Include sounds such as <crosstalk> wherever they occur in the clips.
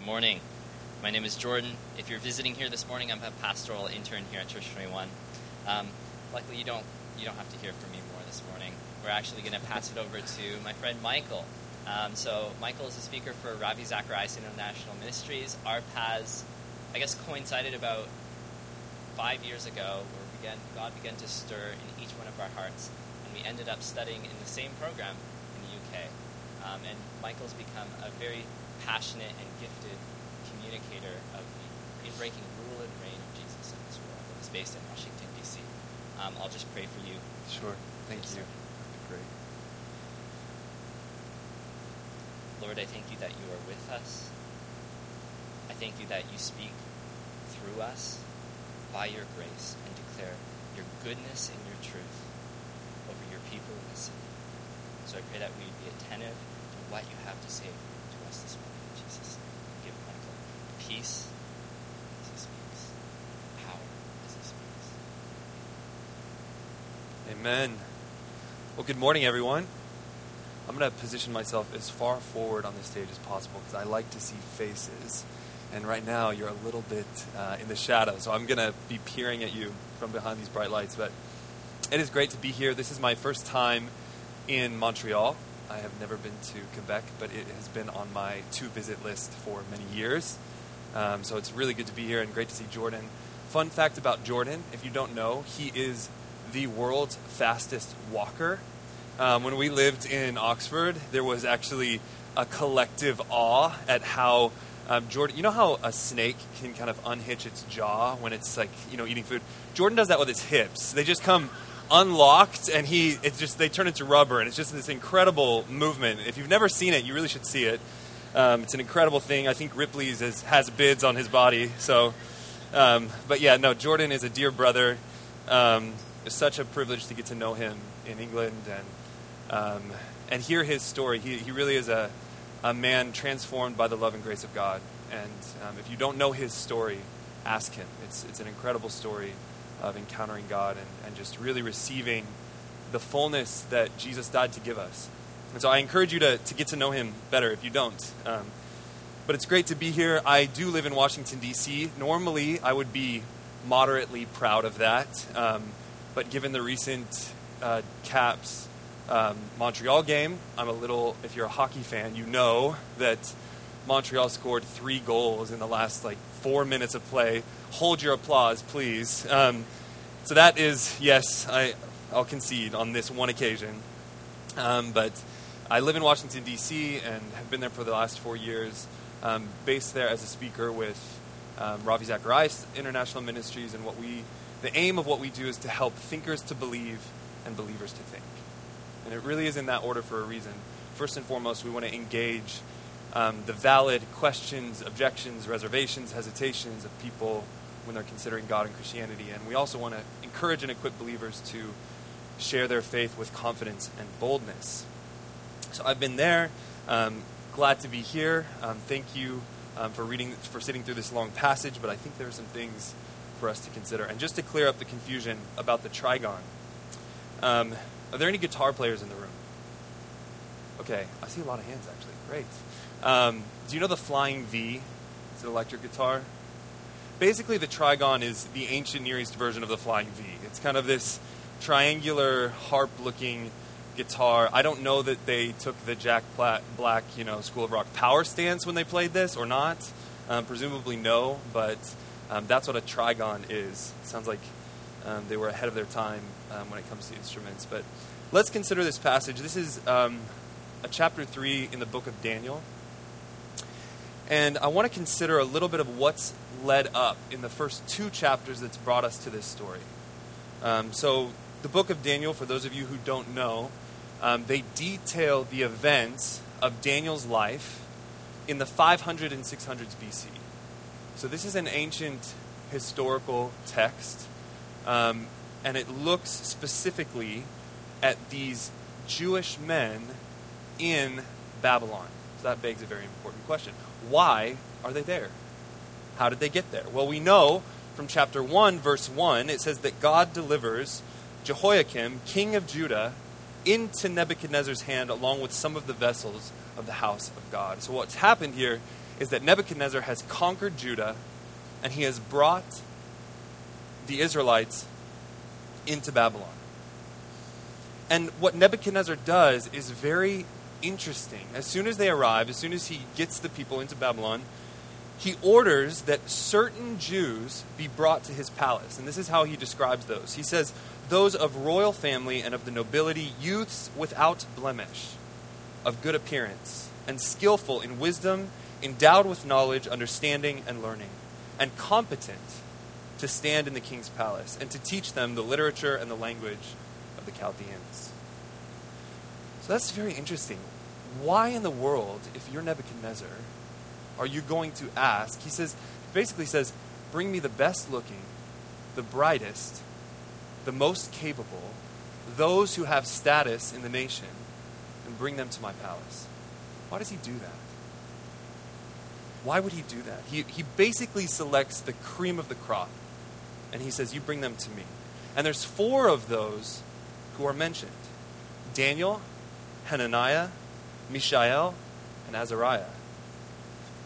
Good morning. My name is Jordan. If you're visiting here this morning, I'm a pastoral intern here at Church 21. Um, luckily, you don't you don't have to hear from me more this morning. We're actually going to pass it over to my friend Michael. Um, so Michael is a speaker for Ravi Zacharias International Ministries. Our paths, I guess, coincided about five years ago, where began, God began to stir in each one of our hearts, and we ended up studying in the same program in the UK. Um, and Michael's become a very passionate and gifted communicator of the in-breaking rule and reign of Jesus in this world. And is based in Washington D.C. Um, I'll just pray for you. Sure. Thank you. sir. That'd be great. Lord, I thank you that you are with us. I thank you that you speak through us by your grace and declare your goodness and your truth over your people in the city. So I pray that we be attentive to what you have to say to us this morning, in Jesus. name. Give Michael peace as he speaks, power as he speaks. Amen. Well, good morning, everyone. I'm going to position myself as far forward on the stage as possible because I like to see faces. And right now, you're a little bit uh, in the shadow, so I'm going to be peering at you from behind these bright lights. But it is great to be here. This is my first time in Montreal. I have never been to Quebec, but it has been on my to visit list for many years. Um, so it's really good to be here and great to see Jordan. Fun fact about Jordan if you don't know, he is the world's fastest walker. Um, when we lived in Oxford, there was actually a collective awe at how um, Jordan. You know how a snake can kind of unhitch its jaw when it's like you know eating food. Jordan does that with his hips. They just come unlocked, and he it's just they turn into rubber, and it's just this incredible movement. If you've never seen it, you really should see it. Um, it's an incredible thing. I think Ripley's is, has bids on his body. So, um, but yeah, no, Jordan is a dear brother. Um, it's such a privilege to get to know him in England and um, and hear his story. He, he really is a, a man transformed by the love and grace of God. And um, if you don't know his story, ask him. It's, it's an incredible story of encountering God and, and just really receiving the fullness that Jesus died to give us. And so I encourage you to, to get to know him better if you don't. Um, but it's great to be here. I do live in Washington, D.C. Normally, I would be moderately proud of that. Um, but given the recent uh, Caps um, Montreal game, I'm a little, if you're a hockey fan, you know that Montreal scored three goals in the last like four minutes of play. Hold your applause, please. Um, so that is, yes, I, I'll concede on this one occasion. Um, but I live in Washington, D.C., and have been there for the last four years, um, based there as a speaker with um, Ravi Zacharias International Ministries. And what we, the aim of what we do is to help thinkers to believe and believers to think. And it really is in that order for a reason. First and foremost, we want to engage um, the valid questions, objections, reservations, hesitations of people when they're considering God and Christianity. And we also want to encourage and equip believers to share their faith with confidence and boldness. So I've been there. Um, glad to be here. Um, thank you um, for reading, for sitting through this long passage. But I think there are some things for us to consider. And just to clear up the confusion about the trigon, um, are there any guitar players in the room? Okay, I see a lot of hands actually. Great. Um, do you know the Flying V? It's an electric guitar. Basically, the trigon is the ancient Near East version of the Flying V. It's kind of this triangular harp-looking guitar. I don't know that they took the Jack Black, you know, School of Rock power stance when they played this or not. Um, presumably no, but um, that's what a trigon is. It sounds like um, they were ahead of their time um, when it comes to instruments. But let's consider this passage. This is um, a chapter 3 in the book of Daniel. And I want to consider a little bit of what's led up in the first two chapters that's brought us to this story. Um, so, the book of Daniel, for those of you who don't know, um, they detail the events of Daniel's life in the 500 and 600s BC. So, this is an ancient historical text, um, and it looks specifically at these Jewish men in Babylon. So, that begs a very important question. Why are they there? How did they get there? Well, we know from chapter 1, verse 1, it says that God delivers Jehoiakim, king of Judah, into Nebuchadnezzar's hand along with some of the vessels of the house of God. So, what's happened here is that Nebuchadnezzar has conquered Judah and he has brought the Israelites into Babylon. And what Nebuchadnezzar does is very interesting. As soon as they arrive, as soon as he gets the people into Babylon, he orders that certain Jews be brought to his palace. And this is how he describes those. He says, Those of royal family and of the nobility, youths without blemish, of good appearance, and skillful in wisdom, endowed with knowledge, understanding, and learning, and competent to stand in the king's palace, and to teach them the literature and the language of the Chaldeans. So that's very interesting. Why in the world, if you're Nebuchadnezzar, are you going to ask? He says, basically says, bring me the best looking, the brightest, the most capable, those who have status in the nation, and bring them to my palace. Why does he do that? Why would he do that? He, he basically selects the cream of the crop, and he says, You bring them to me. And there's four of those who are mentioned Daniel, Hananiah, Mishael, and Azariah.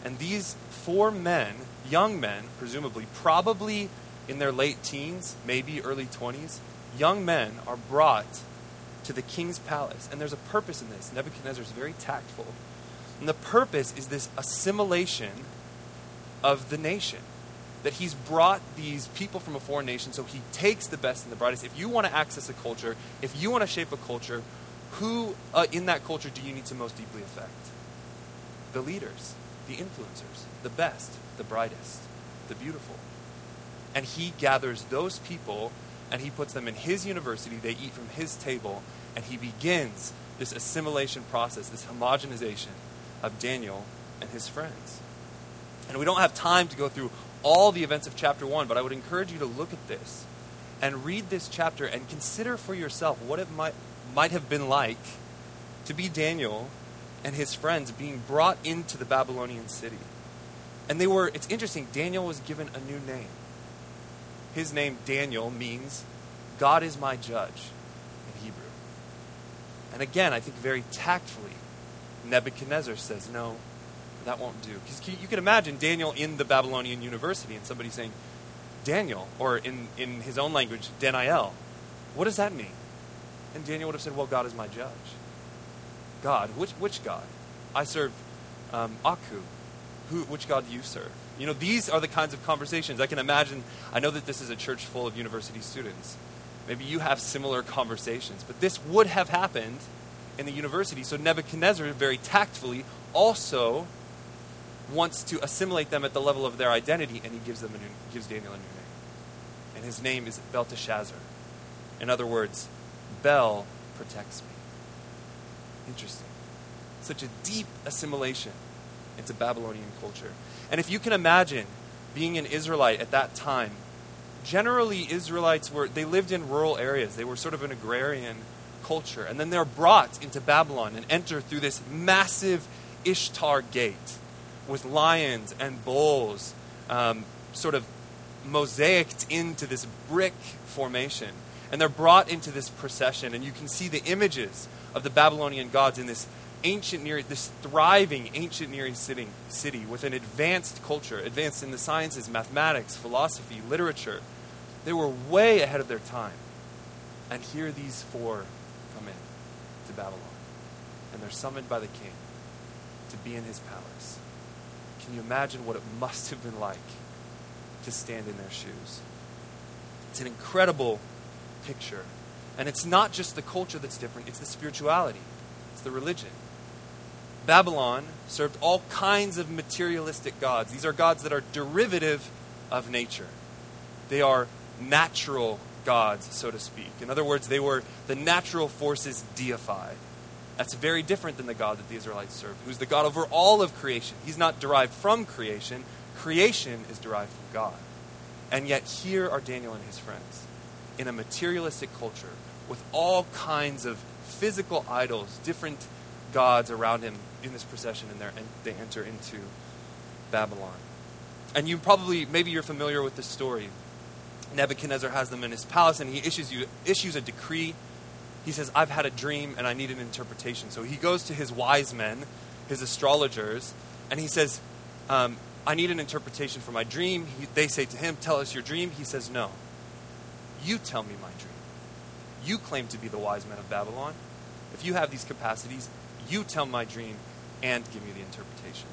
And these four men, young men, presumably, probably in their late teens, maybe early 20s, young men are brought to the king's palace. And there's a purpose in this. Nebuchadnezzar is very tactful. And the purpose is this assimilation of the nation. That he's brought these people from a foreign nation, so he takes the best and the brightest. If you want to access a culture, if you want to shape a culture, who uh, in that culture do you need to most deeply affect? The leaders, the influencers, the best, the brightest, the beautiful. And he gathers those people and he puts them in his university. They eat from his table, and he begins this assimilation process, this homogenization of Daniel and his friends. And we don't have time to go through all the events of chapter 1, but I would encourage you to look at this and read this chapter and consider for yourself what it might, might have been like to be Daniel and his friends being brought into the Babylonian city. And they were, it's interesting, Daniel was given a new name. His name, Daniel, means God is my judge in Hebrew. And again, I think very tactfully, Nebuchadnezzar says, no, that won't do. Because you can imagine Daniel in the Babylonian university and somebody saying, Daniel, or in, in his own language, Daniel, what does that mean? And Daniel would have said, well, God is my judge. God, which, which God? I serve um, Aku. Who, which God do you serve? You know, these are the kinds of conversations I can imagine. I know that this is a church full of university students. Maybe you have similar conversations, but this would have happened in the university. So Nebuchadnezzar, very tactfully, also wants to assimilate them at the level of their identity, and he gives them a new, gives Daniel a new name, and his name is Belteshazzar. In other words, Bel protects me. Interesting. Such a deep assimilation into Babylonian culture. And if you can imagine being an Israelite at that time, generally Israelites were they lived in rural areas. They were sort of an agrarian culture. And then they're brought into Babylon and enter through this massive Ishtar gate with lions and bulls um, sort of mosaiced into this brick formation. And they're brought into this procession, and you can see the images of the Babylonian gods in this ancient Near this thriving ancient Near East city, city with an advanced culture, advanced in the sciences, mathematics, philosophy, literature. They were way ahead of their time. And here these four come in to Babylon. And they're summoned by the king to be in his palace. Can you imagine what it <laughs> must have been like to stand in their shoes? It's an incredible picture. And it's not just the culture that's different, it's the spirituality, it's the religion. Babylon served all kinds of materialistic gods. These are gods that are derivative of nature. They are natural gods, so to speak. In other words, they were the natural forces deified. That's very different than the God that the Israelites served, who's the God over all of creation. He's not derived from creation, creation is derived from God. And yet, here are Daniel and his friends in a materialistic culture with all kinds of physical idols, different gods around him in this procession, and, they enter into Babylon. And you probably, maybe you're familiar with this story. Nebuchadnezzar has them in his palace, and he issues, you, issues a decree. He says, I've had a dream, and I need an interpretation. So he goes to his wise men, his astrologers, and he says, um, I need an interpretation for my dream. He, they say to him, Tell us your dream. He says, No. You tell me my dream. You claim to be the wise men of Babylon. If you have these capacities, you tell my dream and give me the interpretation.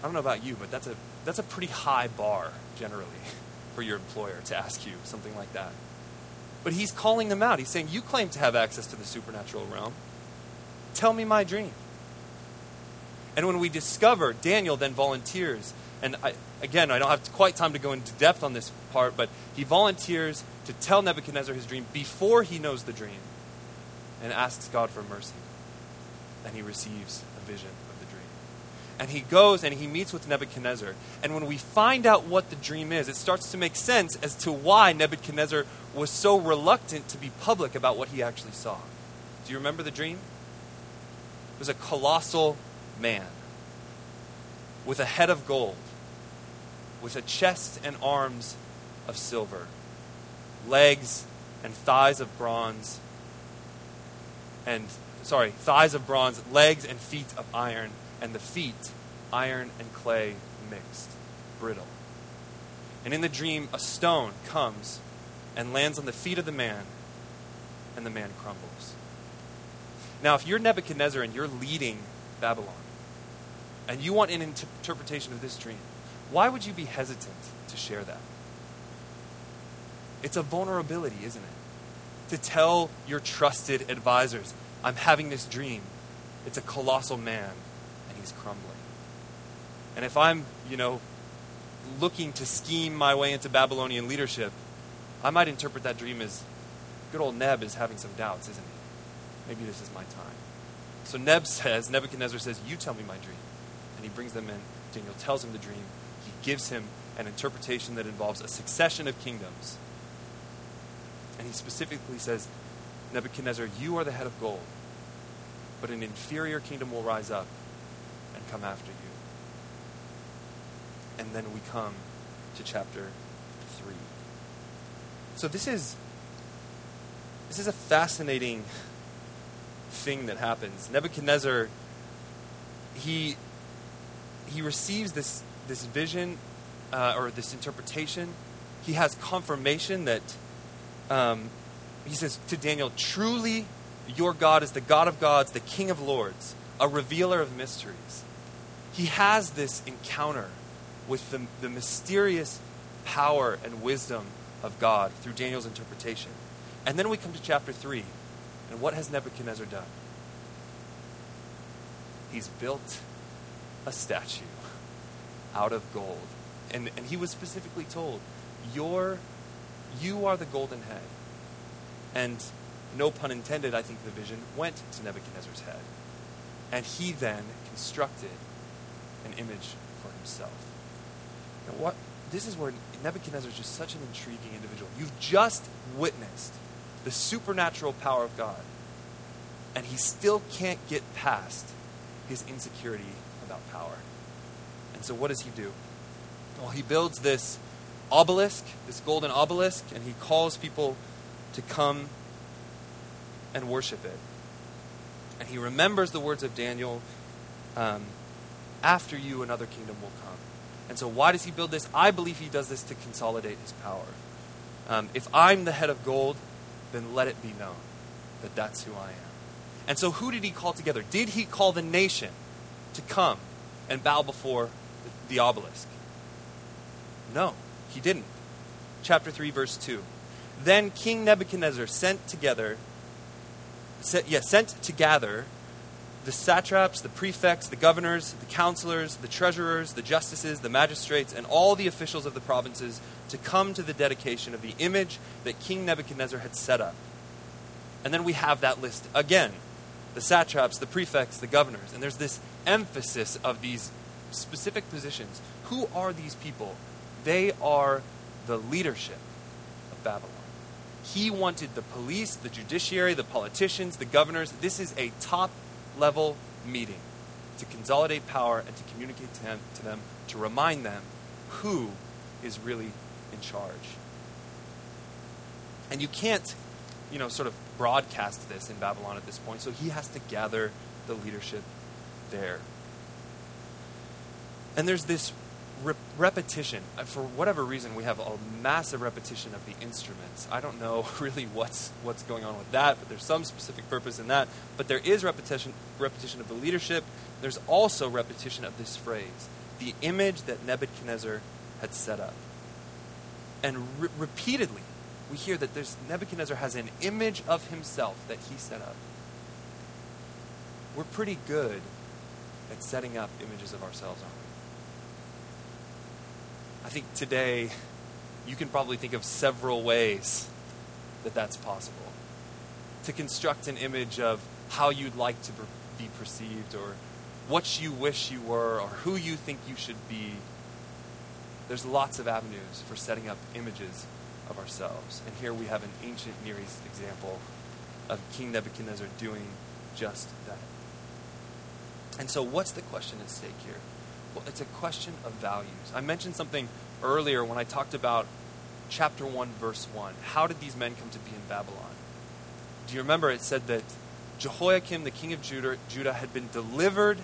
I don't know about you, but that's a, that's a pretty high bar, generally, <laughs> for your employer to ask you something like that. But he's calling them out. He's saying, You claim to have access to the supernatural realm. Tell me my dream. And when we discover, Daniel then volunteers. And I, again, I don't have quite time to go into depth on this part, but he volunteers to tell Nebuchadnezzar his dream before he knows the dream and asks God for mercy. And he receives a vision of the dream. And he goes and he meets with Nebuchadnezzar. And when we find out what the dream is, it starts to make sense as to why Nebuchadnezzar was so reluctant to be public about what he actually saw. Do you remember the dream? It was a colossal man with a head of gold, with a chest and arms of silver, legs and thighs of bronze, and sorry, thighs of bronze, legs and feet of iron, and the feet iron and clay mixed, brittle. And in the dream, a stone comes and lands on the feet of the man, and the man crumbles. Now, if you're Nebuchadnezzar and you're leading Babylon, and you want an interpretation of this dream, why would you be hesitant to share that? It's a vulnerability, isn't it? To tell your trusted advisors, I'm having this dream. It's a colossal man, and he's crumbling. And if I'm, you know, looking to scheme my way into Babylonian leadership, I might interpret that dream as good old Neb is having some doubts, isn't he? Maybe this is my time. So Neb says, Nebuchadnezzar says, You tell me my dream. And he brings them in. Daniel tells him the dream. He gives him an interpretation that involves a succession of kingdoms. And he specifically says, Nebuchadnezzar, you are the head of gold, but an inferior kingdom will rise up and come after you. And then we come to chapter 3. So this is this is a fascinating thing that happens. Nebuchadnezzar he he receives this this vision uh, or this interpretation. He has confirmation that um, he says to Daniel, "Truly, your God is the God of gods, the King of lords, a revealer of mysteries." He has this encounter with the, the mysterious power and wisdom of God through Daniel's interpretation. And then we come to chapter 3. And what has Nebuchadnezzar done? He's built a statue out of gold. And, and he was specifically told, You're, You are the golden head. And no pun intended, I think the vision went to Nebuchadnezzar's head. And he then constructed an image for himself. Now, what, this is where Nebuchadnezzar is just such an intriguing individual. You've just witnessed the supernatural power of God, and he still can't get past his insecurity about power. And so, what does he do? Well, he builds this obelisk, this golden obelisk, and he calls people to come and worship it. And he remembers the words of Daniel um, after you, another kingdom will come. And so, why does he build this? I believe he does this to consolidate his power. Um, if I'm the head of gold, then let it be known that that's who I am. And so, who did he call together? Did he call the nation to come and bow before the, the obelisk? No, he didn't. Chapter 3, verse 2. Then King Nebuchadnezzar sent together, sent, yeah, sent to gather the satraps, the prefects, the governors, the counselors, the treasurers, the justices, the magistrates, and all the officials of the provinces to come to the dedication of the image that King Nebuchadnezzar had set up. And then we have that list again the satraps, the prefects, the governors. And there's this emphasis of these specific positions. Who are these people? They are the leadership of Babylon. He wanted the police, the judiciary, the politicians, the governors. This is a top level meeting to consolidate power and to communicate to them, to them, to remind them who is really in charge. And you can't, you know, sort of broadcast this in Babylon at this point, so he has to gather the leadership there. And there's this re- repetition. Uh, For whatever reason, we have a massive repetition of the instruments. I don't know <laughs> really what's what's going on with that, but there's some specific purpose in that. But there is repetition repetition of the leadership. There's also repetition of this phrase, the image that Nebuchadnezzar had set up. And re- repeatedly, we hear that there's Nebuchadnezzar has an image of himself that he set up. We're pretty good at setting up images of ourselves, aren't we? I think today you can probably think of several ways that that's possible. To construct an image of how you'd like to be perceived, or what you wish you were, or who you think you should be. There's lots of avenues for setting up images of ourselves. And here we have an ancient Near East example of King Nebuchadnezzar doing just that. And so, what's the question at stake here? Well, it's a question of values. I mentioned something earlier when I talked about chapter 1, verse 1. How did these men come to be in Babylon? Do you remember it said that Jehoiakim, the king of Judah, Judah had been delivered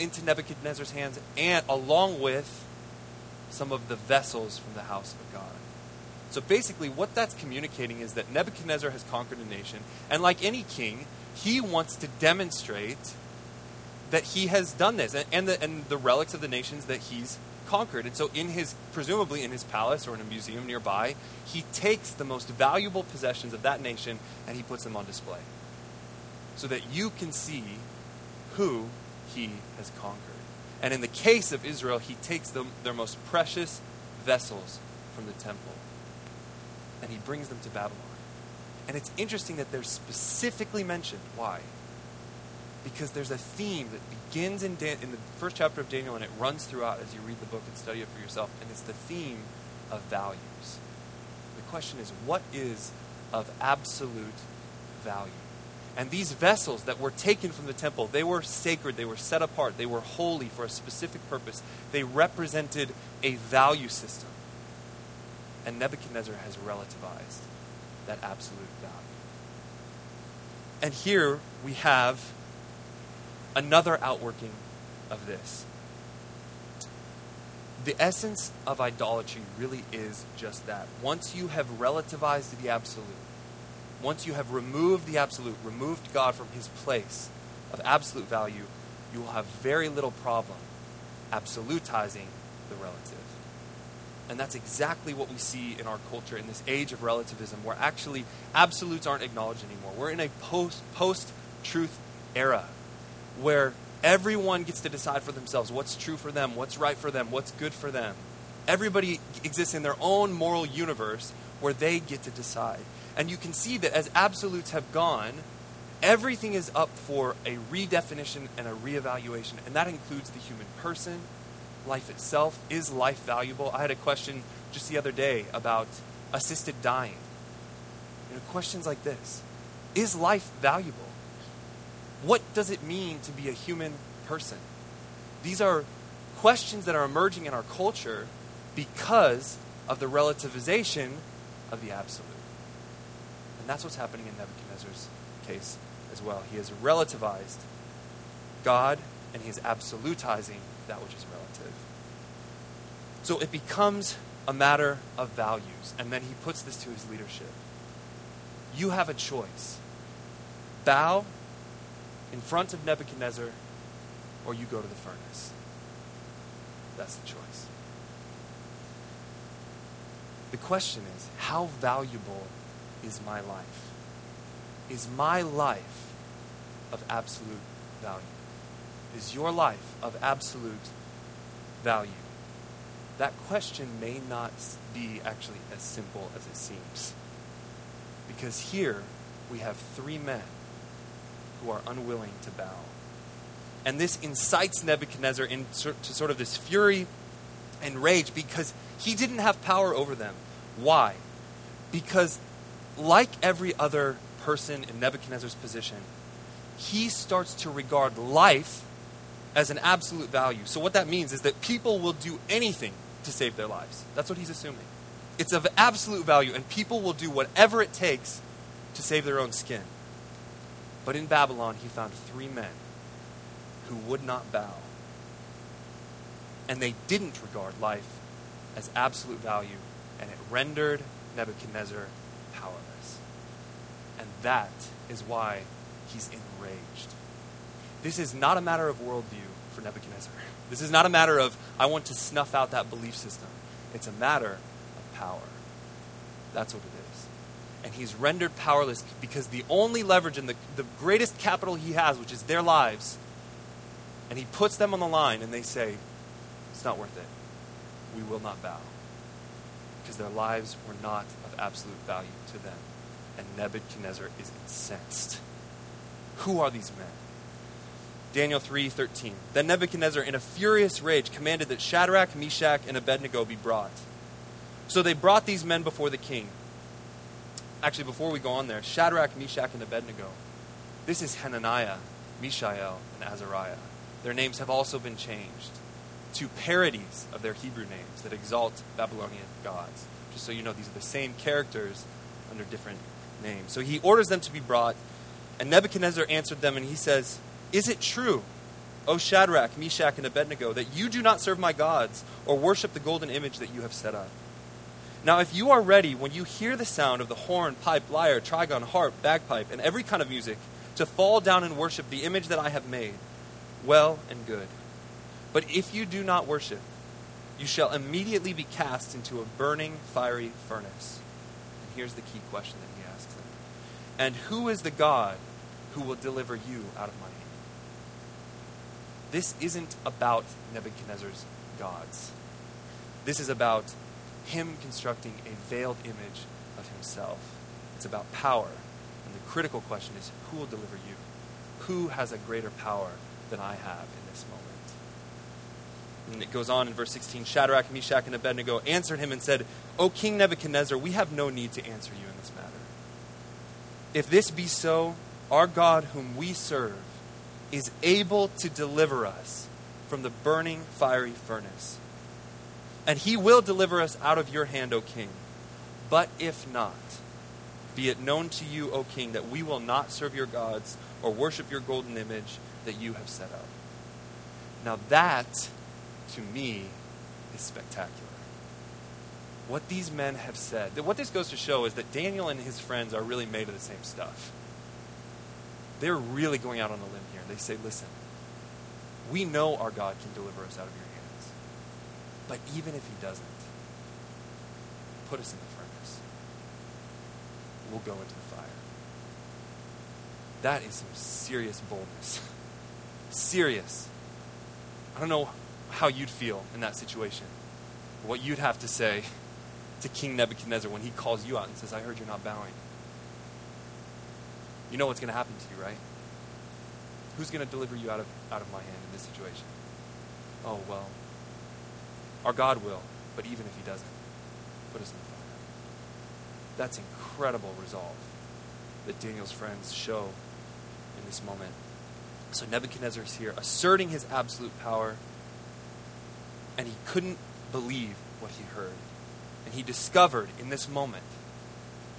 into Nebuchadnezzar's hands, and along with some of the vessels from the house of God. So basically, what that's communicating is that Nebuchadnezzar has conquered a nation, and like any king, he wants to demonstrate that he has done this, and, and, the, and the relics of the nations that he's conquered. And so, in his presumably in his palace or in a museum nearby, he takes the most valuable possessions of that nation and he puts them on display, so that you can see who he has conquered. And in the case of Israel, he takes them, their most precious vessels from the temple and he brings them to Babylon. And it's interesting that they're specifically mentioned. Why? Because there's a theme that begins in, Dan- in the first chapter of Daniel and it runs throughout as you read the book and study it for yourself. And it's the theme of values. The question is, what is of absolute value? And these vessels that were taken from the temple, they were sacred, they were set apart, they were holy for a specific purpose. They represented a value system. And Nebuchadnezzar has relativized that absolute value. And here we have another outworking of this. The essence of idolatry really is just that. Once you have relativized the absolute, once you have removed the absolute, removed God from his place of absolute value, you will have very little problem absolutizing the relative. And that's exactly what we see in our culture in this age of relativism, where actually absolutes aren't acknowledged anymore. We're in a post post truth era where everyone gets to decide for themselves what's true for them, what's right for them, what's good for them. Everybody exists in their own moral universe where they get to decide. And you can see that as absolutes have gone, everything is up for a redefinition and a reevaluation, and that includes the human person, life itself. Is life valuable? I had a question just the other day about assisted dying. You know, questions like this Is life valuable? What does it mean to be a human person? These are questions that are emerging in our culture because of the relativization of the absolute. And that's what's happening in Nebuchadnezzar's case as well. He has relativized God and he is absolutizing that which is relative. So it becomes a matter of values. And then he puts this to his leadership. You have a choice bow in front of Nebuchadnezzar, or you go to the furnace. That's the choice. The question is how valuable is my life? Is my life of absolute value? Is your life of absolute value? That question may not be actually as simple as it seems. Because here we have three men who are unwilling to bow. And this incites Nebuchadnezzar into sort of this fury and rage because he didn't have power over them. Why? Because, like every other person in Nebuchadnezzar's position, he starts to regard life as an absolute value. So, what that means is that people will do anything to save their lives. That's what he's assuming. It's of absolute value, and people will do whatever it takes to save their own skin. But in Babylon, he found three men who would not bow. and they didn't regard life as absolute value, and it rendered Nebuchadnezzar powerless. And that is why he's enraged. This is not a matter of worldview for Nebuchadnezzar. <laughs> This is not a matter of, I want to snuff out that belief system. It's a matter of power. That's what it is. And he's rendered powerless because the only leverage and the, the greatest capital he has, which is their lives, and he puts them on the line and they say, It's not worth it. We will not bow. Because their lives were not of absolute value to them. And Nebuchadnezzar is incensed. Who are these men? Daniel 3:13. Then Nebuchadnezzar in a furious rage commanded that Shadrach, Meshach, and Abednego be brought. So they brought these men before the king. Actually, before we go on there, Shadrach, Meshach, and Abednego. This is Hananiah, Mishael, and Azariah. Their names have also been changed to parodies of their Hebrew names that exalt Babylonian gods. Just so you know, these are the same characters under different names. So he orders them to be brought, and Nebuchadnezzar answered them, and he says, Is it true, O Shadrach, Meshach, and Abednego, that you do not serve my gods or worship the golden image that you have set up? Now, if you are ready, when you hear the sound of the horn, pipe, lyre, trigon, harp, bagpipe, and every kind of music, to fall down and worship the image that I have made, well and good. But if you do not worship, you shall immediately be cast into a burning, fiery furnace. And here's the key question that he asks them And who is the God who will deliver you out of my hand? This isn't about Nebuchadnezzar's gods. This is about him constructing a veiled image of himself. It's about power. And the critical question is who will deliver you? Who has a greater power than I have in this moment? And it goes on in verse 16 Shadrach, Meshach, and Abednego answered him and said, O King Nebuchadnezzar, we have no need to answer you in this matter. If this be so, our God, whom we serve, is able to deliver us from the burning fiery furnace. And he will deliver us out of your hand, O king. But if not, be it known to you, O king, that we will not serve your gods or worship your golden image that you have set up. Now, that, to me, is spectacular. What these men have said, what this goes to show is that Daniel and his friends are really made of the same stuff. They're really going out on a limb here. They say, listen, we know our God can deliver us out of your hands. But even if he doesn't, put us in the furnace. We'll go into the fire. That is some serious boldness. <laughs> serious. I don't know how you'd feel in that situation. What you'd have to say to King Nebuchadnezzar when he calls you out and says, I heard you're not bowing. You know what's going to happen to you, right? Who's going to deliver you out of, out of my hand in this situation? Oh, well, our God will, but even if he doesn't, put us in the fire. That's incredible resolve that Daniel's friends show in this moment. So Nebuchadnezzar is here, asserting his absolute power, and he couldn't believe what he heard. And he discovered in this moment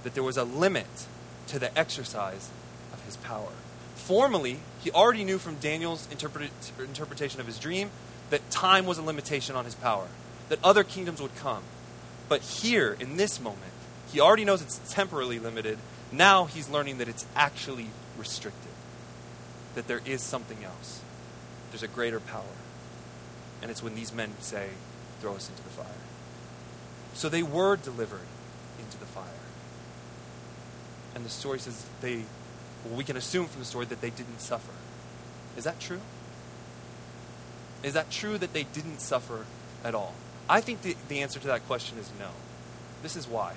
that there was a limit to the exercise of his power. Formally, he already knew from Daniel's interpret- interpretation of his dream that time was a limitation on his power, that other kingdoms would come. But here, in this moment, he already knows it's temporarily limited. Now he's learning that it's actually restricted, that there is something else. There's a greater power. And it's when these men say, throw us into the fire. So they were delivered into the fire. And the story says they, well, we can assume from the story that they didn't suffer. Is that true? Is that true that they didn't suffer at all? I think the, the answer to that question is no. This is why.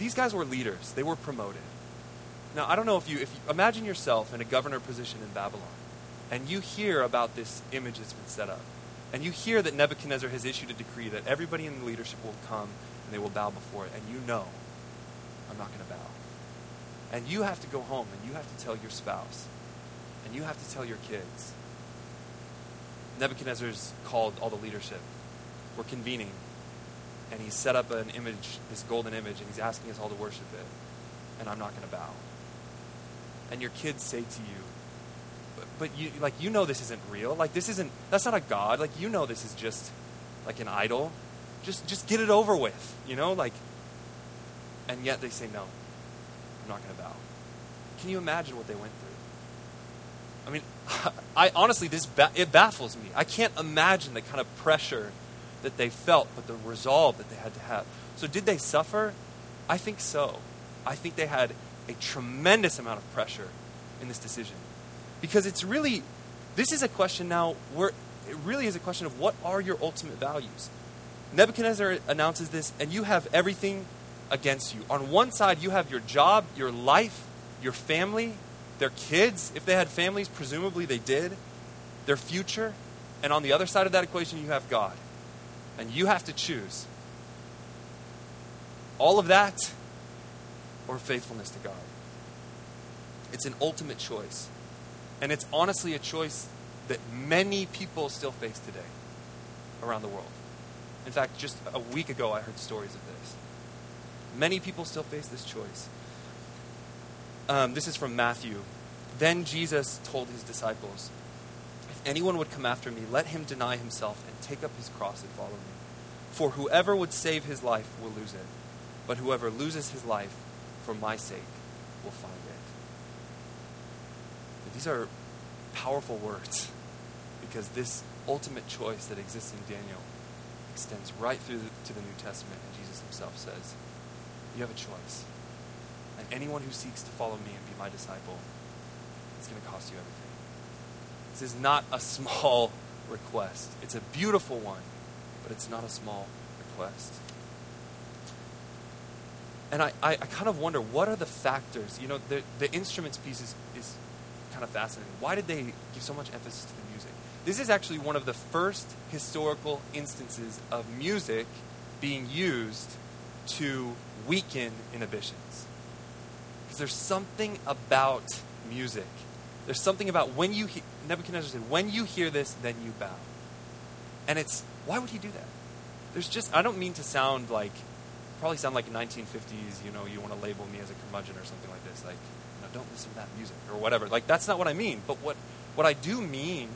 These guys were leaders, they were promoted. Now, I don't know if you, if you imagine yourself in a governor position in Babylon, and you hear about this image that's been set up, and you hear that Nebuchadnezzar has issued a decree that everybody in the leadership will come and they will bow before it, and you know, I'm not going to bow. And you have to go home and you have to tell your spouse, and you have to tell your kids. Nebuchadnezzar's called all the leadership. We're convening, and he set up an image, this golden image, and he's asking us all to worship it, and I'm not going to bow. And your kids say to you, but, but you like you know this isn't real. Like this isn't that's not a god. Like you know this is just like an idol. Just just get it over with, you know? Like and yet they say no. I'm not going to bow. Can you imagine what they went through? I mean, <laughs> I honestly this it baffles me. I can't imagine the kind of pressure that they felt, but the resolve that they had to have. So did they suffer? I think so. I think they had a tremendous amount of pressure in this decision. Because it's really, this is a question now where it really is a question of what are your ultimate values? Nebuchadnezzar announces this, and you have everything against you. On one side, you have your job, your life, your family, their kids. If they had families, presumably they did, their future. And on the other side of that equation, you have God. And you have to choose all of that or faithfulness to God. It's an ultimate choice. And it's honestly a choice that many people still face today around the world. In fact, just a week ago, I heard stories of this. Many people still face this choice. Um, this is from Matthew. Then Jesus told his disciples, If anyone would come after me, let him deny himself and take up his cross and follow me. For whoever would save his life will lose it, but whoever loses his life for my sake will find it. These are powerful words because this ultimate choice that exists in Daniel extends right through to the New Testament, and Jesus himself says, You have a choice. And anyone who seeks to follow me and be my disciple, it's going to cost you everything. This is not a <laughs> small request, it's a beautiful one, but it's not a small request. And I, I, I kind of wonder what are the factors? You know, the, the instruments piece is, is kind of fascinating. Why did they give so much emphasis to the music? This is actually one of the first historical instances of music being used to weaken inhibitions. Because there's something about music. There's something about when you, he- Nebuchadnezzar said, when you hear this, then you bow. And it's, why would he do that? There's just, I don't mean to sound like, probably sound like 1950s, you know, you want to label me as a curmudgeon or something like this. Like, you know, don't listen to that music or whatever. Like, that's not what I mean. But what, what I do mean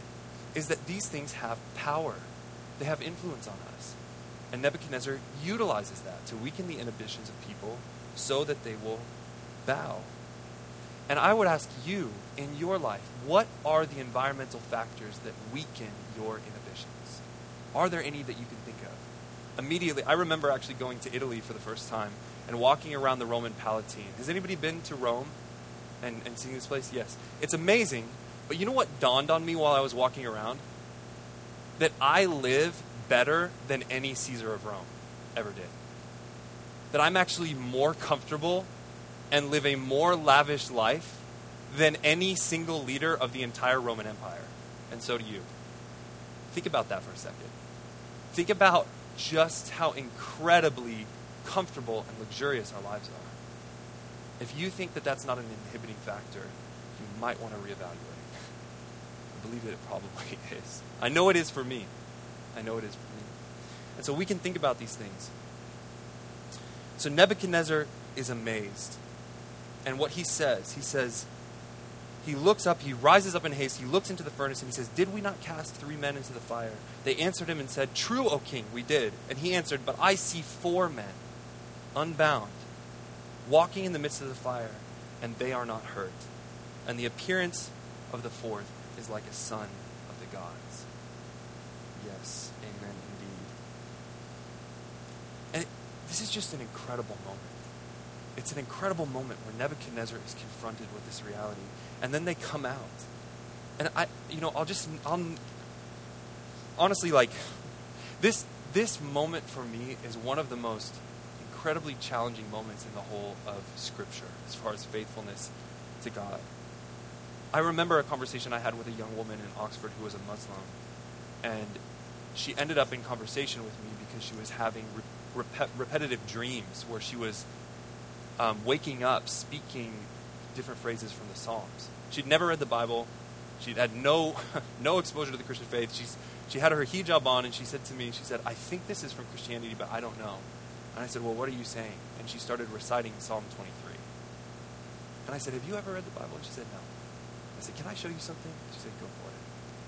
is that these things have power, they have influence on us. And Nebuchadnezzar utilizes that to weaken the inhibitions of people so that they will bow. And I would ask you, in your life, what are the environmental factors that weaken your inhibitions? Are there any that you can think of? Immediately, I remember actually going to Italy for the first time and walking around the Roman Palatine. Has anybody been to Rome and, and seen this place? Yes. It's amazing, but you know what dawned on me while I was walking around? That I live better than any Caesar of Rome ever did. That I'm actually more comfortable and live a more lavish life than any single leader of the entire Roman Empire. And so do you. Think about that for a second. Think about just how incredibly comfortable and luxurious our lives are. If you think that that's not an inhibiting factor, you might want to reevaluate. I believe that it probably <laughs> is. I know it is for me. I know it is for me. And so we can think about these things. So Nebuchadnezzar is amazed. And what he says, he says, he looks up, he rises up in haste, he looks into the furnace, and he says, Did we not cast three men into the fire? They answered him and said, True, O king, we did. And he answered, But I see four men, unbound, walking in the midst of the fire, and they are not hurt. And the appearance of the fourth is like a son of the gods. Yes, amen indeed. And this is just an incredible moment. It's an incredible moment where Nebuchadnezzar is confronted with this reality. And then they come out. And I, you know, I'll just, I'll, honestly, like, this, this moment for me is one of the most incredibly challenging moments in the whole of Scripture as far as faithfulness to God. I remember a conversation I had with a young woman in Oxford who was a Muslim. And she ended up in conversation with me because she was having re- repet- repetitive dreams where she was um, waking up speaking different phrases from the Psalms. She'd never read the Bible. She'd had no <laughs> no exposure to the Christian faith. She's she had her hijab on, and she said to me, she said, "I think this is from Christianity, but I don't know." And I said, "Well, what are you saying?" And she started reciting Psalm 23. And I said, "Have you ever read the Bible?" And she said, "No." I said, Can I show you something? She said, Go for it.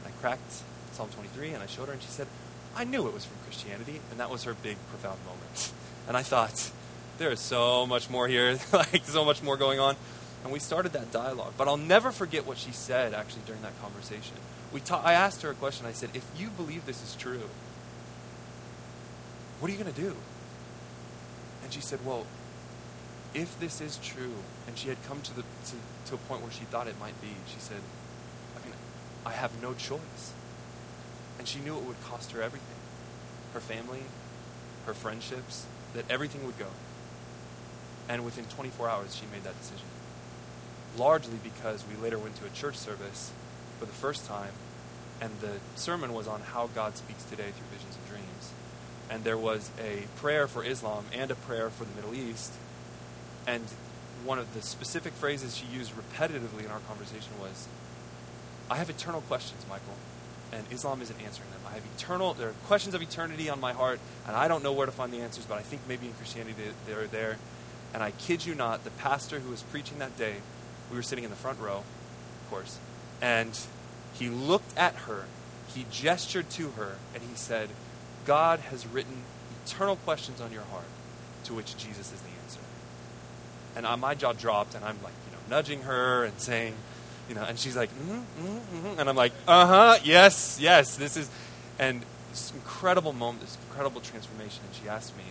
And I cracked Psalm 23 and I showed her, and she said, I knew it was from Christianity. And that was her big, profound moment. <laughs> And I thought, There is so much more here, <laughs> like, so much more going on. And we started that dialogue. But I'll never forget what she said actually during that conversation. We ta- I asked her a question. I said, If you believe this is true, what are you going to do? And she said, Well, if this is true, and she had come to, the, to, to a point where she thought it might be, she said, I mean, I have no choice. And she knew it would cost her everything her family, her friendships, that everything would go. And within 24 hours, she made that decision. Largely because we later went to a church service for the first time, and the sermon was on how God speaks today through visions and dreams. And there was a prayer for Islam and a prayer for the Middle East. And one of the specific phrases she used repetitively in our conversation was, I have eternal questions, Michael, and Islam isn't answering them. I have eternal, there are questions of eternity on my heart, and I don't know where to find the answers, but I think maybe in Christianity they, they're there. And I kid you not, the pastor who was preaching that day, we were sitting in the front row, of course, and he looked at her, he gestured to her, and he said, God has written eternal questions on your heart, to which Jesus is the answer. And uh, my jaw dropped, and I'm like, you know, nudging her and saying, you know, and she's like, mm-hmm, mm-hmm, and I'm like, uh huh, yes, yes, this is, and this incredible moment, this incredible transformation. And she asked me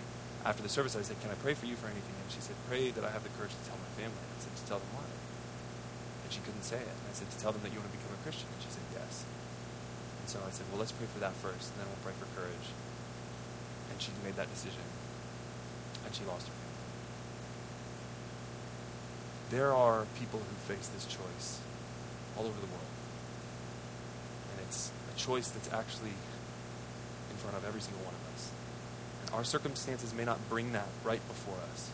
after the service, I said, can I pray for you for anything? And she said, pray that I have the courage to tell my family. And I said, to tell them what? And she couldn't say it. And I said, to tell them that you want to become a Christian. And she said, yes. And so I said, well, let's pray for that first, and then we'll pray for courage. And she made that decision, and she lost her family. There are people who face this choice all over the world. And it's a choice that's actually in front of every single one of us. Our circumstances may not bring that right before us,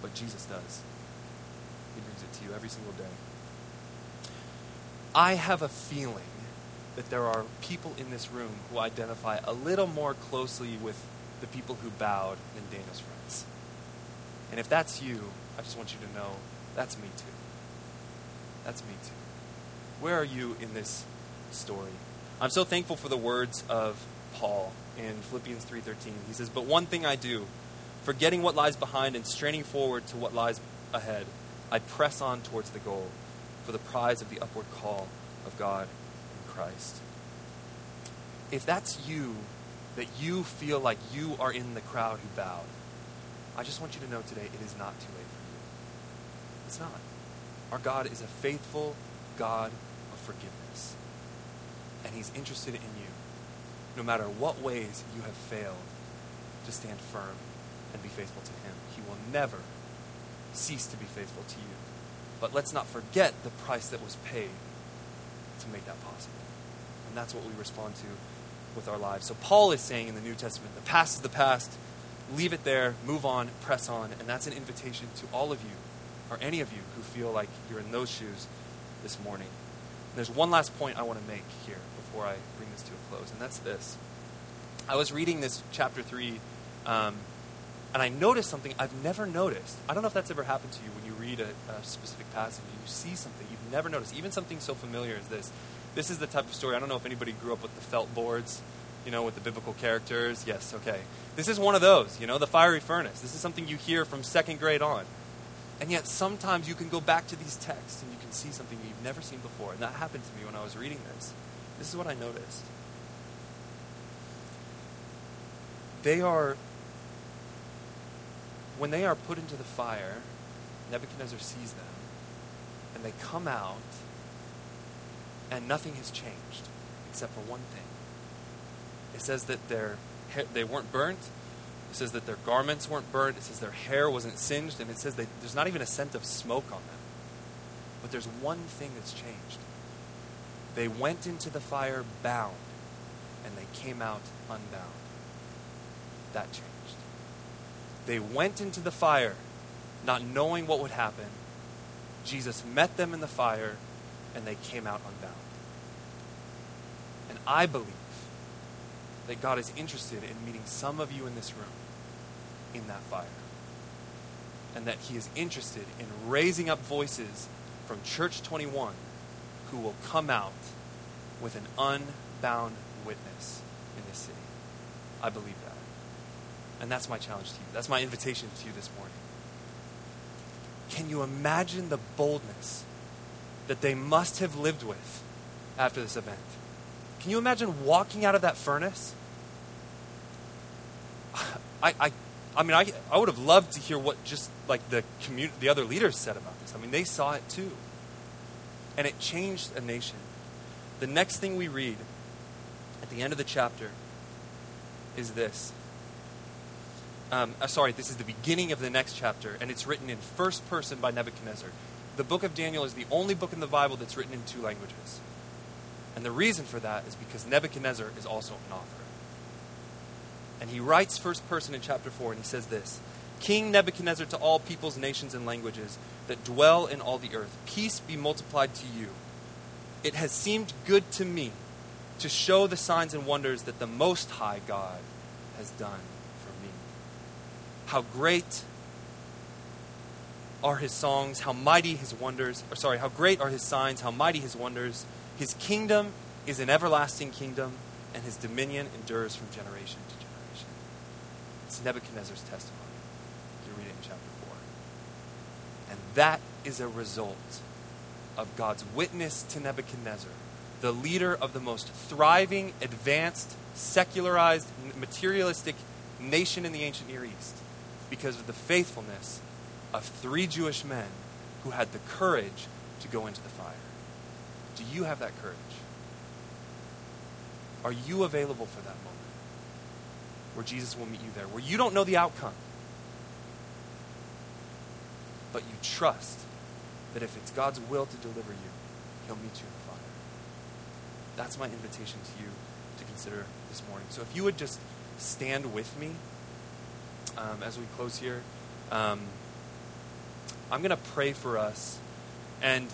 but Jesus does. He brings it to you every single day. I have a feeling that there are people in this room who identify a little more closely with the people who bowed than Dana's friends. And if that's you, I just want you to know that's me too. That's me too. Where are you in this story? I'm so thankful for the words of Paul in Philippians 3:13. He says, "But one thing I do, forgetting what lies behind and straining forward to what lies ahead, I press on towards the goal, for the prize of the upward call of God in Christ." If that's you, that you feel like you are in the crowd who bowed, I just want you to know today it is not too late for you. It's not. Our God is a faithful God of forgiveness. And He's interested in you. No matter what ways you have failed, to stand firm and be faithful to Him. He will never cease to be faithful to you. But let's not forget the price that was paid to make that possible. And that's what we respond to with our lives. So Paul is saying in the New Testament, the past is the past. Leave it there, move on, press on. And that's an invitation to all of you, or any of you who feel like you're in those shoes this morning. There's one last point I want to make here before I bring this to a close, and that's this. I was reading this chapter 3, um, and I noticed something I've never noticed. I don't know if that's ever happened to you when you read a, a specific passage and you see something you've never noticed, even something so familiar as this. This is the type of story. I don't know if anybody grew up with the felt boards, you know, with the biblical characters. Yes, okay. This is one of those, you know, the fiery furnace. This is something you hear from second grade on. And yet sometimes you can go back to these texts and you can see something you've never seen before. And that happened to me when I was reading this. This is what I noticed. They are, when they are put into the fire, Nebuchadnezzar sees them, and they come out, and nothing has changed except for one thing. It says that hair, they weren't burnt. It says that their garments weren't burnt. It says their hair wasn't singed, and it says they, there's not even a scent of smoke on them. But there's one thing that's changed. They went into the fire bound, and they came out unbound. That changed. They went into the fire not knowing what would happen. Jesus met them in the fire, and they came out unbound. And I believe that God is interested in meeting some of you in this room in that fire. And that He is interested in raising up voices from Church 21 who will come out with an unbound witness in this city. I believe that. And that's my challenge to you. That's my invitation to you this morning. Can you imagine the boldness that they must have lived with after this event? Can you imagine walking out of that furnace? I, I, I mean, I, I would have loved to hear what just like the community, the other leaders said about this. I mean, they saw it too. And it changed a nation. The next thing we read at the end of the chapter is this. Um, uh, sorry, this is the beginning of the next chapter, and it's written in first person by Nebuchadnezzar. The book of Daniel is the only book in the Bible that's written in two languages. And the reason for that is because Nebuchadnezzar is also an author. And he writes first person in chapter 4, and he says this King Nebuchadnezzar to all peoples, nations, and languages that dwell in all the earth, peace be multiplied to you. It has seemed good to me to show the signs and wonders that the Most High God has done for me. How great are his songs, how mighty his wonders, or sorry, how great are his signs, how mighty his wonders. His kingdom is an everlasting kingdom, and his dominion endures from generation to generation. It's Nebuchadnezzar's testimony. You read it in chapter 4. And that is a result of God's witness to Nebuchadnezzar, the leader of the most thriving, advanced, secularized, materialistic nation in the ancient Near East, because of the faithfulness of three Jewish men who had the courage to go into the fire. Do you have that courage? Are you available for that moment where Jesus will meet you there, where you don't know the outcome, but you trust that if it's God's will to deliver you, He'll meet you in the fire? That's my invitation to you to consider this morning. So if you would just stand with me um, as we close here. Um, I'm going to pray for us. And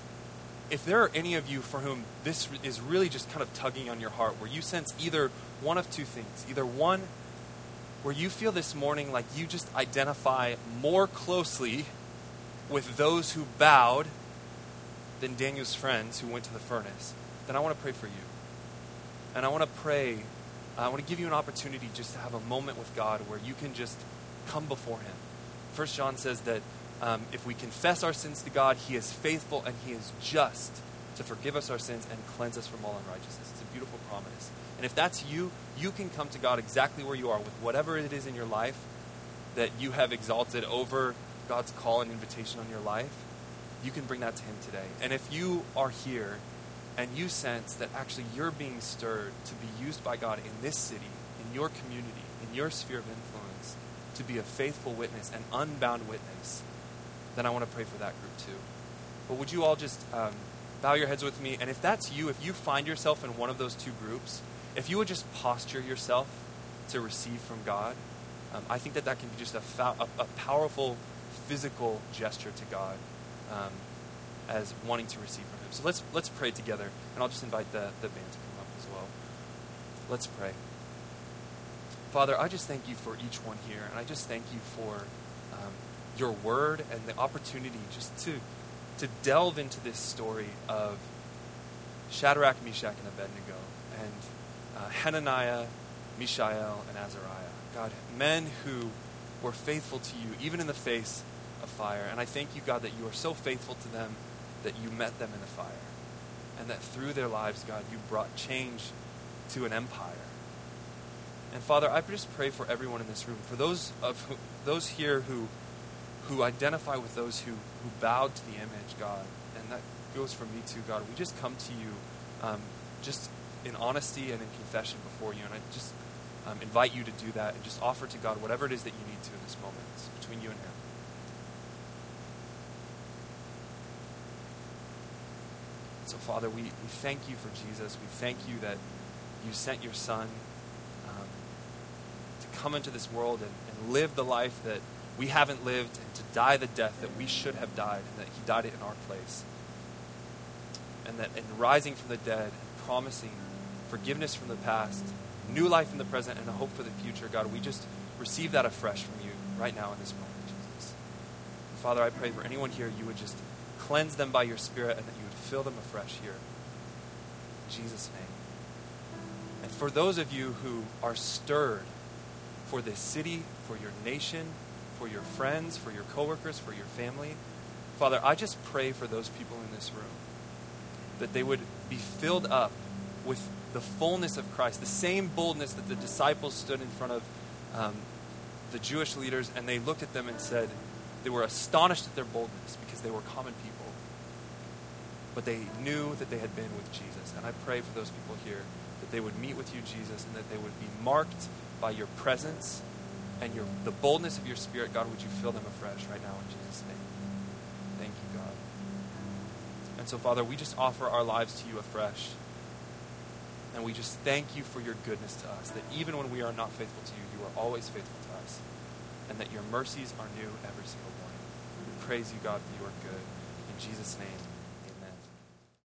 if there are any of you for whom this is really just kind of tugging on your heart, where you sense either one of two things either one, where you feel this morning like you just identify more closely with those who bowed than Daniel's friends who went to the furnace, then I want to pray for you. And I want to pray, I want to give you an opportunity just to have a moment with God where you can just come before Him. First John says that um, if we confess our sins to God, He is faithful and He is just to forgive us our sins and cleanse us from all unrighteousness. It's a beautiful promise. And if that's you, you can come to God exactly where you are with whatever it is in your life that you have exalted over God's call and invitation on your life. You can bring that to Him today. And if you are here and you sense that actually you're being stirred to be used by God in this city, in your community, in your sphere of influence, to be a faithful witness, an unbound witness, then I want to pray for that group too. But would you all just um, bow your heads with me? And if that's you, if you find yourself in one of those two groups, if you would just posture yourself to receive from God, um, I think that that can be just a, fa- a, a powerful physical gesture to God um, as wanting to receive from Him. So let's let's pray together, and I'll just invite the, the band to come up as well. Let's pray. Father, I just thank you for each one here, and I just thank you for your word and the opportunity just to to delve into this story of Shadrach, Meshach, and Abednego, and uh, Hananiah, Mishael, and Azariah. God, men who were faithful to you, even in the face of fire. And I thank you, God, that you are so faithful to them that you met them in the fire. And that through their lives, God, you brought change to an empire. And Father, I just pray for everyone in this room, for those of who, those here who who identify with those who, who bowed to the image, God, and that goes for me too, God. We just come to you um, just in honesty and in confession before you, and I just um, invite you to do that and just offer to God whatever it is that you need to in this moment. It's between you and Him. So, Father, we, we thank you for Jesus. We thank you that you sent your Son um, to come into this world and, and live the life that we haven't lived and to die the death that we should have died and that he died it in our place. And that in rising from the dead and promising forgiveness from the past, new life in the present, and a hope for the future, God, we just receive that afresh from you right now in this moment, Jesus. Father, I pray for anyone here, you would just cleanse them by your Spirit and that you would fill them afresh here in Jesus' name. And for those of you who are stirred for this city, for your nation, for your friends, for your coworkers, for your family, Father, I just pray for those people in this room that they would be filled up with the fullness of Christ, the same boldness that the disciples stood in front of um, the Jewish leaders and they looked at them and said, they were astonished at their boldness because they were common people. But they knew that they had been with Jesus. And I pray for those people here that they would meet with you, Jesus, and that they would be marked by your presence and your, the boldness of your Spirit. God, would you fill them afresh right now in Jesus' name? Thank you, God. And so, Father, we just offer our lives to you afresh. And we just thank you for your goodness to us, that even when we are not faithful to you, you are always faithful to us, and that your mercies are new every single morning. We praise you, God, that you are good. In Jesus' name,